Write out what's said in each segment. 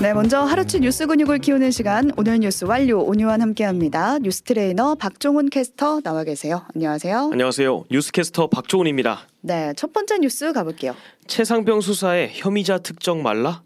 네, 먼저 하루치 뉴스 근육을 키우는 시간 오늘 뉴스 완료 오뉴완 함께합니다. 뉴스 트레이너 박종훈 캐스터 나와 계세요. 안녕하세요. 안녕하세요. 뉴스 캐스터 박종훈입니다. 네, 첫 번째 뉴스 가볼게요. 채 상병 수사에 혐의자 특정 말라?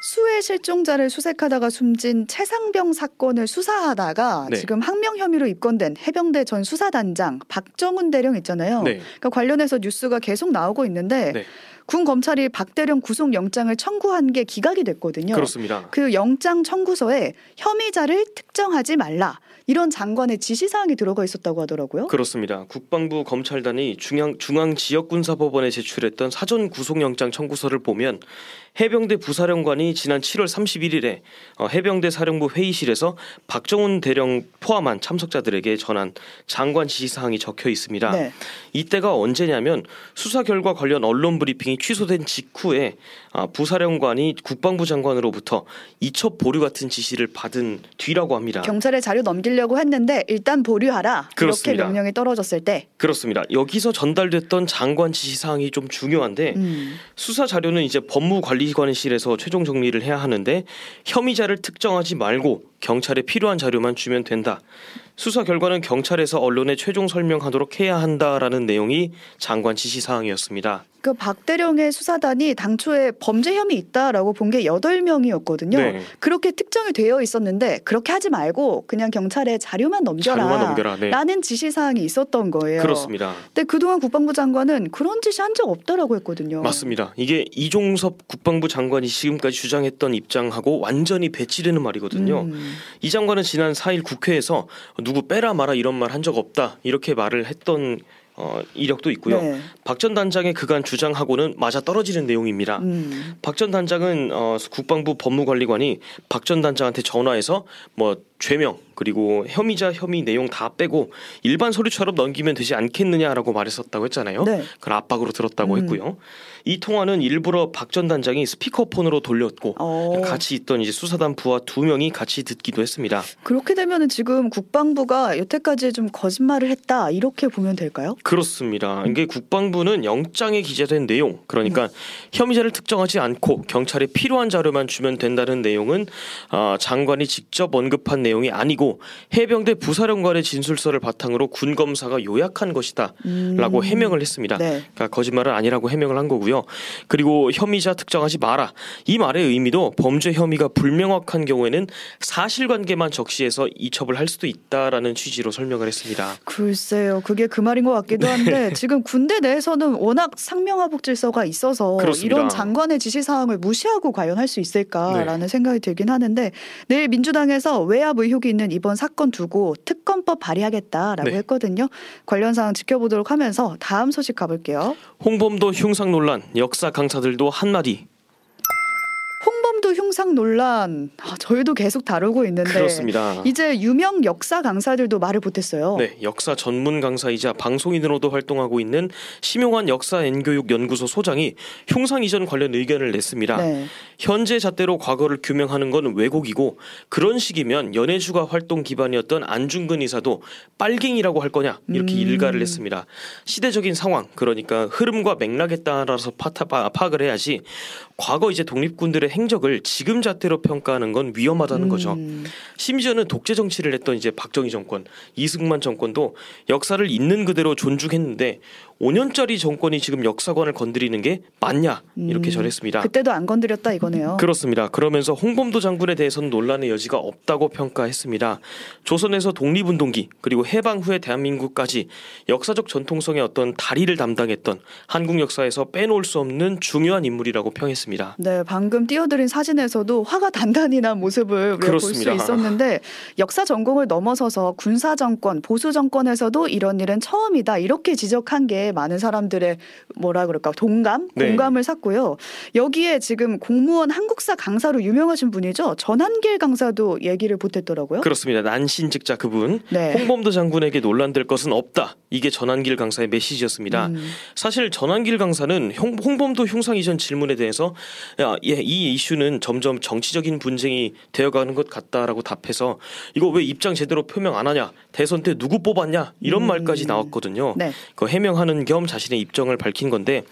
수해 실종자를 수색하다가 숨진 채 상병 사건을 수사하다가 네. 지금 항명 혐의로 입건된 해병대 전 수사단장 박정훈 대령 있잖아요. 네. 그러니까 관련해서 뉴스가 계속 나오고 있는데 네. 군 검찰이 박 대령 구속 영장을 청구한 게 기각이 됐거든요. 그렇습니다. 그 영장 청구서에 혐의자를 특정하지 말라 이런 장관의 지시 사항이 들어가 있었다고 하더라고요. 그렇습니다. 국방부 검찰단이 중앙 중앙 지역군사법원에 제출했던 사전 구속영장 청구서를 보면 해병대 부사령관이 지난 7월 31일에 어, 해병대 사령부 회의실에서 박정훈 대령 포함한 참석자들에게 전한 장관 지시 사항이 적혀 있습니다. 네. 이때가 언제냐면 수사 결과 관련 언론 브리핑이 취소된 직후에 아, 부사령관이 국방부 장관으로부터 이첩 보류 같은 지시를 받은 뒤라고 합니다. 경찰에 자료 넘 기려고 했는데 일단 보류하라 그렇습니다. 이렇게 명령이 떨어졌을 때 그렇습니다. 여기서 전달됐던 장관 지시 사항이 좀 중요한데 음, 수사 자료는 이제 법무관리관실에서 최종 정리를 해야 하는데 혐의자를 특정하지 말고 경찰에 필요한 자료만 주면 된다. 수사 결과는 경찰에서 언론에 최종 설명하도록 해야 한다라는 내용이 장관 지시 사항이었습니다. 그 박대령의 수사단이 당초에 범죄 혐의 있다라고 본 게 여덟 명이었거든요. 네. 그렇게 특정이 되어 있었는데 그렇게 하지 말고 그냥 경찰에 자료만 넘겨라. 자료만 넘겨라. 네. 라는 지시 사항이 있었던 거예요. 그렇습니다. 근데 그동안 국방부 장관은 그런 지시 한 적 없다라고 했거든요. 맞습니다. 이게 이종섭 국방부 장관이 지금까지 주장했던 입장하고 완전히 배치되는 말이거든요. 음, 이 장관은 지난 4일 국회에서 누구 빼라 마라 이런 말 한 적 없다 이렇게 말을 했던 어, 이력도 있고요. 네. 박전 단장의 그간 주장하고는 맞아 떨어지는 내용입니다. 음, 박전 단장은 어, 국방부 법무관리관이 박 전 단장한테 전화해서 뭐 죄명 그리고 혐의자 혐의 내용 다 빼고 일반 서류처럼 넘기면 되지 않겠느냐라고 말했었다고 했잖아요. 네. 그걸 압박으로 들었다고 음. 했고요. 이 통화는 일부러 박 전 단장이 스피커폰으로 돌렸고 어, 같이 있던 이제 수사단 부하 두 명이 같이 듣기도 했습니다. 그렇게 되면은 지금 국방부가 여태까지 좀 거짓말을 했다 이렇게 보면 될까요? 그렇습니다. 이게 국방부는 영장에 기재된 내용, 그러니까 혐의자를 특정하지 않고 경찰에 필요한 자료만 주면 된다는 내용은 아, 장관이 직접 언급한 내용이 아니고 해병대 부사령관의 진술서를 바탕으로 군 검사가 요약한 것이다라고 음, 해명을 했습니다. 네. 그러니까 거짓말은 아니라고 해명을 한 거고요. 그리고 혐의자 특정하지 마라. 이 말의 의미도 범죄 혐의가 불명확한 경우에는 사실관계만 적시해서 이첩을 할 수도 있다라는 취지로 설명을 했습니다. 글쎄요, 그게 그 말인 것 같기도 한데 지금 군대 내에서는 워낙 상명하복 질서가 있어서 그렇습니다. 이런 장관의 지시 사항을 무시하고 과연 할 수 있을까라는 생각이 들긴 하는데 내일 민주당에서 외압 의혹이 있는 이번 사건 두고 특검법 발의하겠다라고 네. 했거든요. 관련 사항 지켜보도록 하면서 다음 소식 가볼게요. 홍범도 흉상 논란 역사 강사들도 한마디 홍범도 흉상 논란 아, 저희도 계속 다루고 있는데 그렇습니다. 이제 유명 역사 강사들도 말을 보탰어요. 네, 역사 전문 강사이자 방송인으로도 활동하고 있는 심용환 역사 N교육 연구소 소장이 흉상 이전 관련 의견을 냈습니다. 네. 현재 잣대로 과거를 규명하는 건 왜곡이고 그런 식이면 연해주가 활동 기반이었던 안중근 의사도 빨갱이라고 할 거냐 이렇게 음. 일가를 했습니다. 시대적인 상황 그러니까 흐름과 맥락에 따라서 파악을 해야지 과거 이제 독립군들의 행적을 지금 잣대로 평가하는 건 위험하다는 거죠. 음. 심지어는 독재 정치를 했던 이제 박정희 정권, 이승만 정권도 역사를 있는 그대로 존중했는데 5년짜리 정권이 지금 역사관을 건드리는 게 맞냐 이렇게 음. 전했습니다. 그때도 안 건드렸다 이거네요. 그렇습니다. 그러면서 홍범도 장군에 대해서는 논란의 여지가 없다고 평가했습니다. 조선에서 독립운동기 그리고 해방 후에 대한민국까지 역사적 전통성의 어떤 다리를 담당했던 한국 역사에서 빼놓을 수 없는 중요한 인물이라고 평했습니다. 네, 방금 띄워드린 사진에서도 화가 단단히 난 모습을 볼 수. 있었는데 역사 전공을 넘어서서 군사 정권, 보수 정권에서도 이런 일은 처음이다 이렇게 지적한 게 많은 사람들의 뭐라 그럴까 동감, 네. 공감을 샀고요. 여기에 지금 공무원 한국사 강사로 유명하신 분이죠 전한길 강사도 얘기를 보탰더라고요. 그렇습니다. 난신직자 그분 네. 홍범도 장군에게 논란될 것은 없다. 이게 전환길 강사의 메시지였습니다. 음. 사실 전환길 강사는 홍, 홍범도 흉상 이전 질문에 대해서 야, 예, 이 이슈는 점점 정치적인 분쟁이 되어가는 것 같다라고 답해서 이거 왜 입장 제대로 표명 안 하냐 대선 때 누구 뽑았냐 이런 음. 말까지 나왔거든요. 네. 그 해명하는 겸 자신의 입장을 밝힌 건데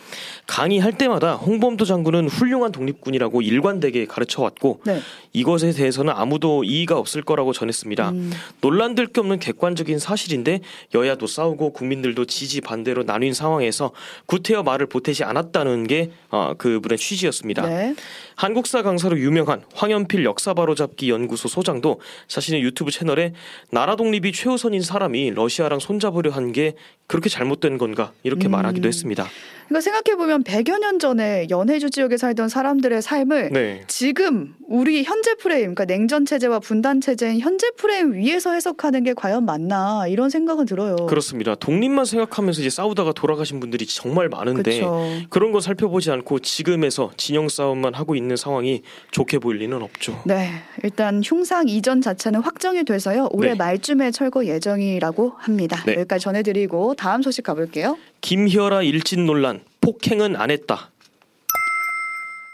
강의할 때마다 홍범도 장군은 훌륭한 독립군이라고 일관되게 가르쳐 왔고 네. 이것에 대해서는 아무도 이의가 없을 거라고 전했습니다. 음. 논란될 게 없는 객관적인 사실인데 여야도 싸우고 국민들도 지지 반대로 나뉜 상황에서 구태여 말을 보태지 않았다는 게 어, 그분의 취지였습니다. 네. 한국사 강사로 유명한 황연필 역사 바로잡기 연구소 소장도 자신의 유튜브 채널에 나라 독립이 최우선인 사람이 러시아랑 손잡으려 한 게 그렇게 잘못된 건가 이렇게 음. 말하기도 했습니다. 그러니까 생각해 보면 100여 년 전에 연해주 지역에 살던 사람들의 삶을 네. 지금 우리 현재 프레임, 그러니까 냉전 체제와 분단 체제인 현재 프레임 위에서 해석하는 게 과연 맞나 이런 생각은 들어요. 그렇습니다. 독립만 생각하면서 이제 싸우다가 돌아가신 분들이 정말 많은데 그렇죠. 그런 거 살펴보지 않고 지금에서 진영 싸움만 하고 있는 상황이 좋게 보일 리는 없죠. 네, 일단 흉상 이전 자체는 확정이 돼서요. 올해 네. 말쯤에 철거 예정이라고 합니다. 네. 여기까지 전해드리고 다음 소식 가볼게요. 김희열아 일진 논란 폭행은 안 했다.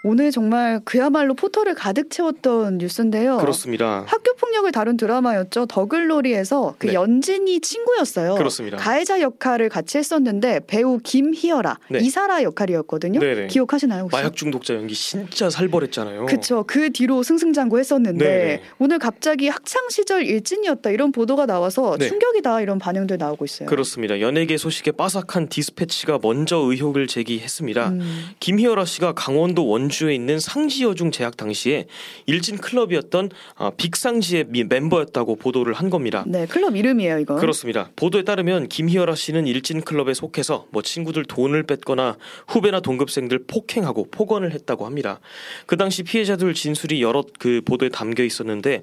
오늘 정말 그야말로 포털을 가득 채웠던 뉴스인데요. 그렇습니다. 학교 폭력을 다룬 드라마였죠. 더글로리에서 그 네. 연진이 친구였어요. 그렇습니다. 가해자 역할을 같이 했었는데 배우 김희열아 네. 이사라 역할이었거든요. 네네. 기억하시나요 혹시? 마약 중독자 연기 진짜 살벌했잖아요. 그쵸. 그 뒤로 승승장구했었는데 네네. 오늘 갑자기 학창 시절 일진이었다 이런 보도가 나와서 네. 충격이다 이런 반응들 나오고 있어요. 그렇습니다. 연예계 소식에 빠삭한 디스패치가 먼저 의혹을 제기했습니다. 음, 김희열아 씨가 강원도 원주에 있는 상지여중 재학 당시에 일진 클럽이었던 아, 빅상지의 미- 멤버였다고 보도를 한 겁니다. 네, 클럽 이름이에요 이거. 그렇습니다. 보도에 따르면 김희열아 씨는 일진 클럽에 속해서 뭐 친구들 돈을 뺐거나 후배나 동급생들 폭행하고 폭언을 했다고 합니다. 그 당시 피해자들 진술이 여러 그 보도에 담겨 있었는데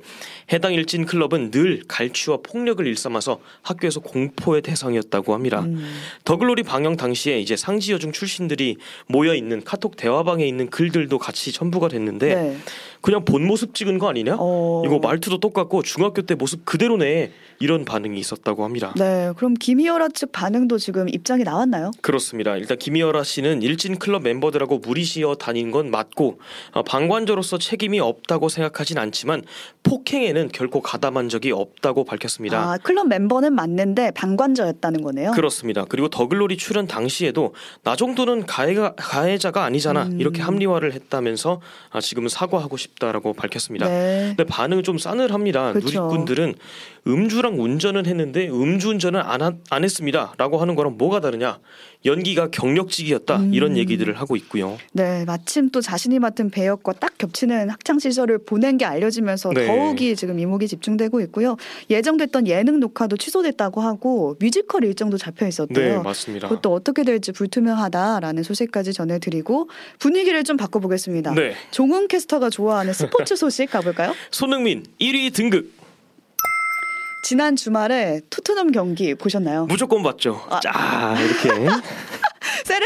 해당 일진 클럽은 늘 갈취와 폭력을 일삼아서 학교에서 공포의 대상이었다고 합니다. 음, 더글로리 방영 당시에 이제 상지여중 출신들이 모여 있는 카톡 대화방에 있는 글들도 같이 첨부가 됐는데 네. 그냥 본 모습 찍은 거 아니냐? 어, 이거 말투도 똑같고 중학교 때 모습 그대로네 이런 반응이 있었다고 합니다. 네, 그럼 김희열아 측 반응도 지금 입장이 나왔나요? 그렇습니다. 일단 김희열아 씨는 일진 클럽 멤버들하고 무리지어 다닌 건 맞고 어, 방관자로서 책임이 없다고 생각하진 않지만 폭행에는 결코 가담한 적이 없다고 밝혔습니다. 아, 클럽 멤버는 맞는데 방관자였다는 거네요. 그렇습니다. 그리고 더글로리 출연 당시에도 나 정도는 가해가, 가해자가 아니잖아 음. 이렇게 합리화를 했다면서 아, 지금은 사과하고 싶 다라고 밝혔습니다. 네. 근데 반응은 좀 싸늘합니다. 그렇죠. 누리꾼들은 음주랑 운전은 했는데 음주운전은 안, 하- 안 했습니다라고 하는 거랑 뭐가 다르냐? 연기가 경력직이었다 음. 이런 얘기들을 하고 있고요. 네, 마침 또 자신이 맡은 배역과 딱 겹치는 학창 시절을 보낸 게 알려지면서 네. 더욱이 지금 이목이 집중되고 있고요. 예정됐던 예능 녹화도 취소됐다고 하고 뮤지컬 일정도 잡혀 네, 있었대요. 맞습니다. 그것도 어떻게 될지 불투명하다라는 소식까지 전해드리고 분위기를 좀 바꿔보겠습니다. 네, 종훈 캐스터가 좋아 하는 스포츠 소식 가볼까요? 손흥민 1위 등극 지난 주말에 토트넘 경기 보셨나요? 무조건 봤죠. 아. 자 이렇게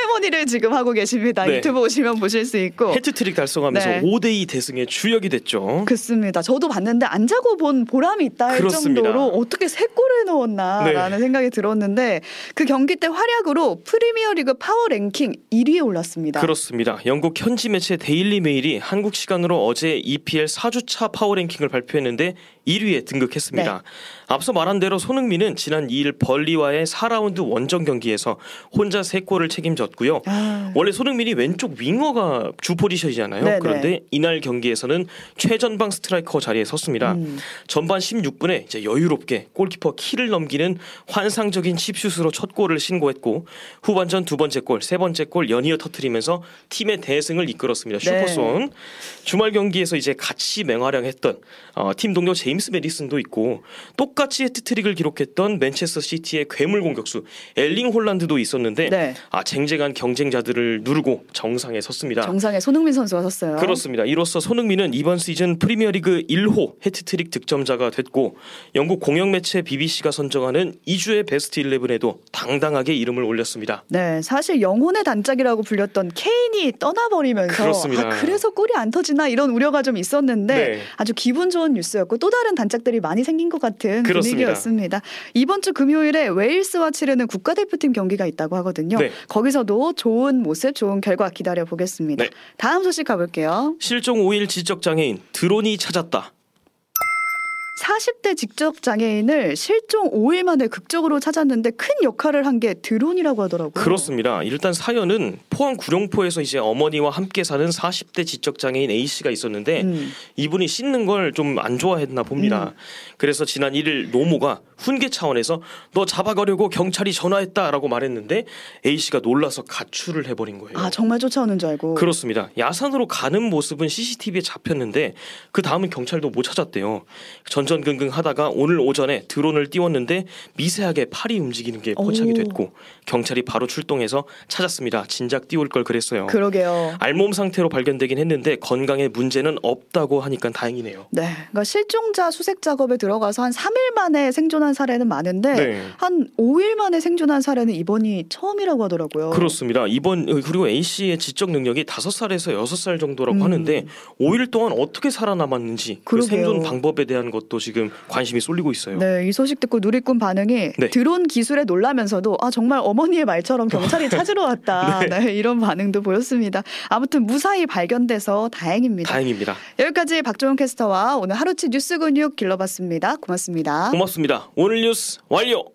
세레모니를 지금 하고 계십니다. 네. 유튜브 오시면 보실 수 있고. 해트트릭 달성하면서 네. 5대2 대승의 주역이 됐죠. 그렇습니다. 저도 봤는데 안 자고 본 보람이 있다 할 그렇습니다. 정도로 어떻게 세 골을 넣었나라는 네. 생각이 들었는데 그 경기 때 활약으로 프리미어리그 파워 랭킹 1위에 올랐습니다. 그렇습니다. 영국 현지 매체 데일리 메일이 한국 시간으로 어제 EPL 4주차 파워 랭킹을 발표했는데 1위에 등극했습니다. 네. 앞서 말한 대로 손흥민은 지난 2일 벌리와의 4라운드 원정 경기에서 혼자 3골을 책임졌고요. 아, 원래 손흥민이 왼쪽 윙어가 주 포지션이잖아요. 네네. 그런데 이날 경기에서는 최전방 스트라이커 자리에 섰습니다. 음. 전반 16분에 이제 여유롭게 골키퍼 키를 넘기는 환상적인 칩슛으로 첫 골을 신고했고 후반전 두 번째 골, 세 번째 골 연이어 터트리면서 팀의 대승을 이끌었습니다. 네. 슈퍼손 주말 경기에서 이제 같이 맹활약했던 어, 팀 동료 제임스 매디슨도 있고 똑같이 해트트릭을 기록했던 맨체스터 시티의 괴물 공격수 엘링 홀란드도 있었는데 네. 아 쟁쟁한 경쟁자들을 누르고 정상에 섰습니다. 정상에 손흥민 선수가 섰어요. 그렇습니다. 이로써 손흥민은 이번 시즌 프리미어리그 1호 해트트릭 득점자가 됐고 영국 공영 매체 BBC가 선정하는 이 주의 베스트 11에도 당당하게 이름을 올렸습니다. 네, 사실 영혼의 단짝이라고 불렸던 케인이 떠나버리면서 그렇습니다. 아, 그래서 골이 안 터지나 이런 우려가 좀 있었는데 네. 아주 기분 좋은 뉴스였고 또 다른 단짝들이 많이 생긴 것 같은 그렇습니다. 분위기였습니다. 이번 주 금요일에 웨일스와 치르는 국가대표팀 경기가 있다고 하거든요. 네. 거기서도 좋은 모습, 좋은 결과 기다려 보겠습니다. 네. 다음 소식 가볼게요. 실종 5일 지적 장애인 드론이 찾았다. 40대 직접 장애인을 실종 5일 만에 극적으로 찾았는데 큰 역할을 한 게 드론이라고 하더라고요. 그렇습니다. 일단 사연은 포항 구룡포에서 이제 어머니와 함께 사는 40대 지적 장애인 A 씨가 있었는데 음. 이분이 씻는 걸 좀 안 좋아했나 봅니다. 그래서 지난 1일 노모가 훈계 차원에서 너 잡아가려고 경찰이 전화했다라고 말했는데 A 씨가 놀라서 가출을 해버린 거예요. 아 정말 쫓아오는 줄 알고. 그렇습니다. 야산으로 가는 모습은 CCTV에 잡혔는데 그 다음은 경찰도 못 찾았대요. 전전긍긍 하다가 오늘 오전에 드론을 띄웠는데 미세하게 팔이 움직이는 게 포착이 오. 됐고 경찰이 바로 출동해서 찾았습니다. 진작 띄울 걸 그랬어요. 그러게요. 알몸 상태로 발견되긴 했는데 건강에 문제는 없다고 하니까 다행이네요. 네, 그러니까 실종자 수색 작업에 들어가서 한 3일 만에 생존한 사례는 많은데 네. 한 5일 만에 생존한 사례는 이번이 처음이라고 하더라고요. 그렇습니다. 이번 그리고 A 씨의 지적 능력이 5살에서 6살 정도라고 음. 하는데 5일 동안 어떻게 살아남았는지 그. 생존 방법에 대한 것도 지금 관심이 쏠리고 있어요. 네, 이 소식 듣고 누리꾼 반응이 네. 드론 기술에 놀라면서도 아 정말 어머니의 말처럼 경찰이 찾으러 왔다. 네. 이런 반응도 보였습니다. 아무튼 무사히 발견돼서 다행입니다. 다행입니다. 여기까지 박종훈 캐스터와 오늘 하루치 뉴스 근육 길러봤습니다. 고맙습니다. 고맙습니다. 오늘 뉴스 완료.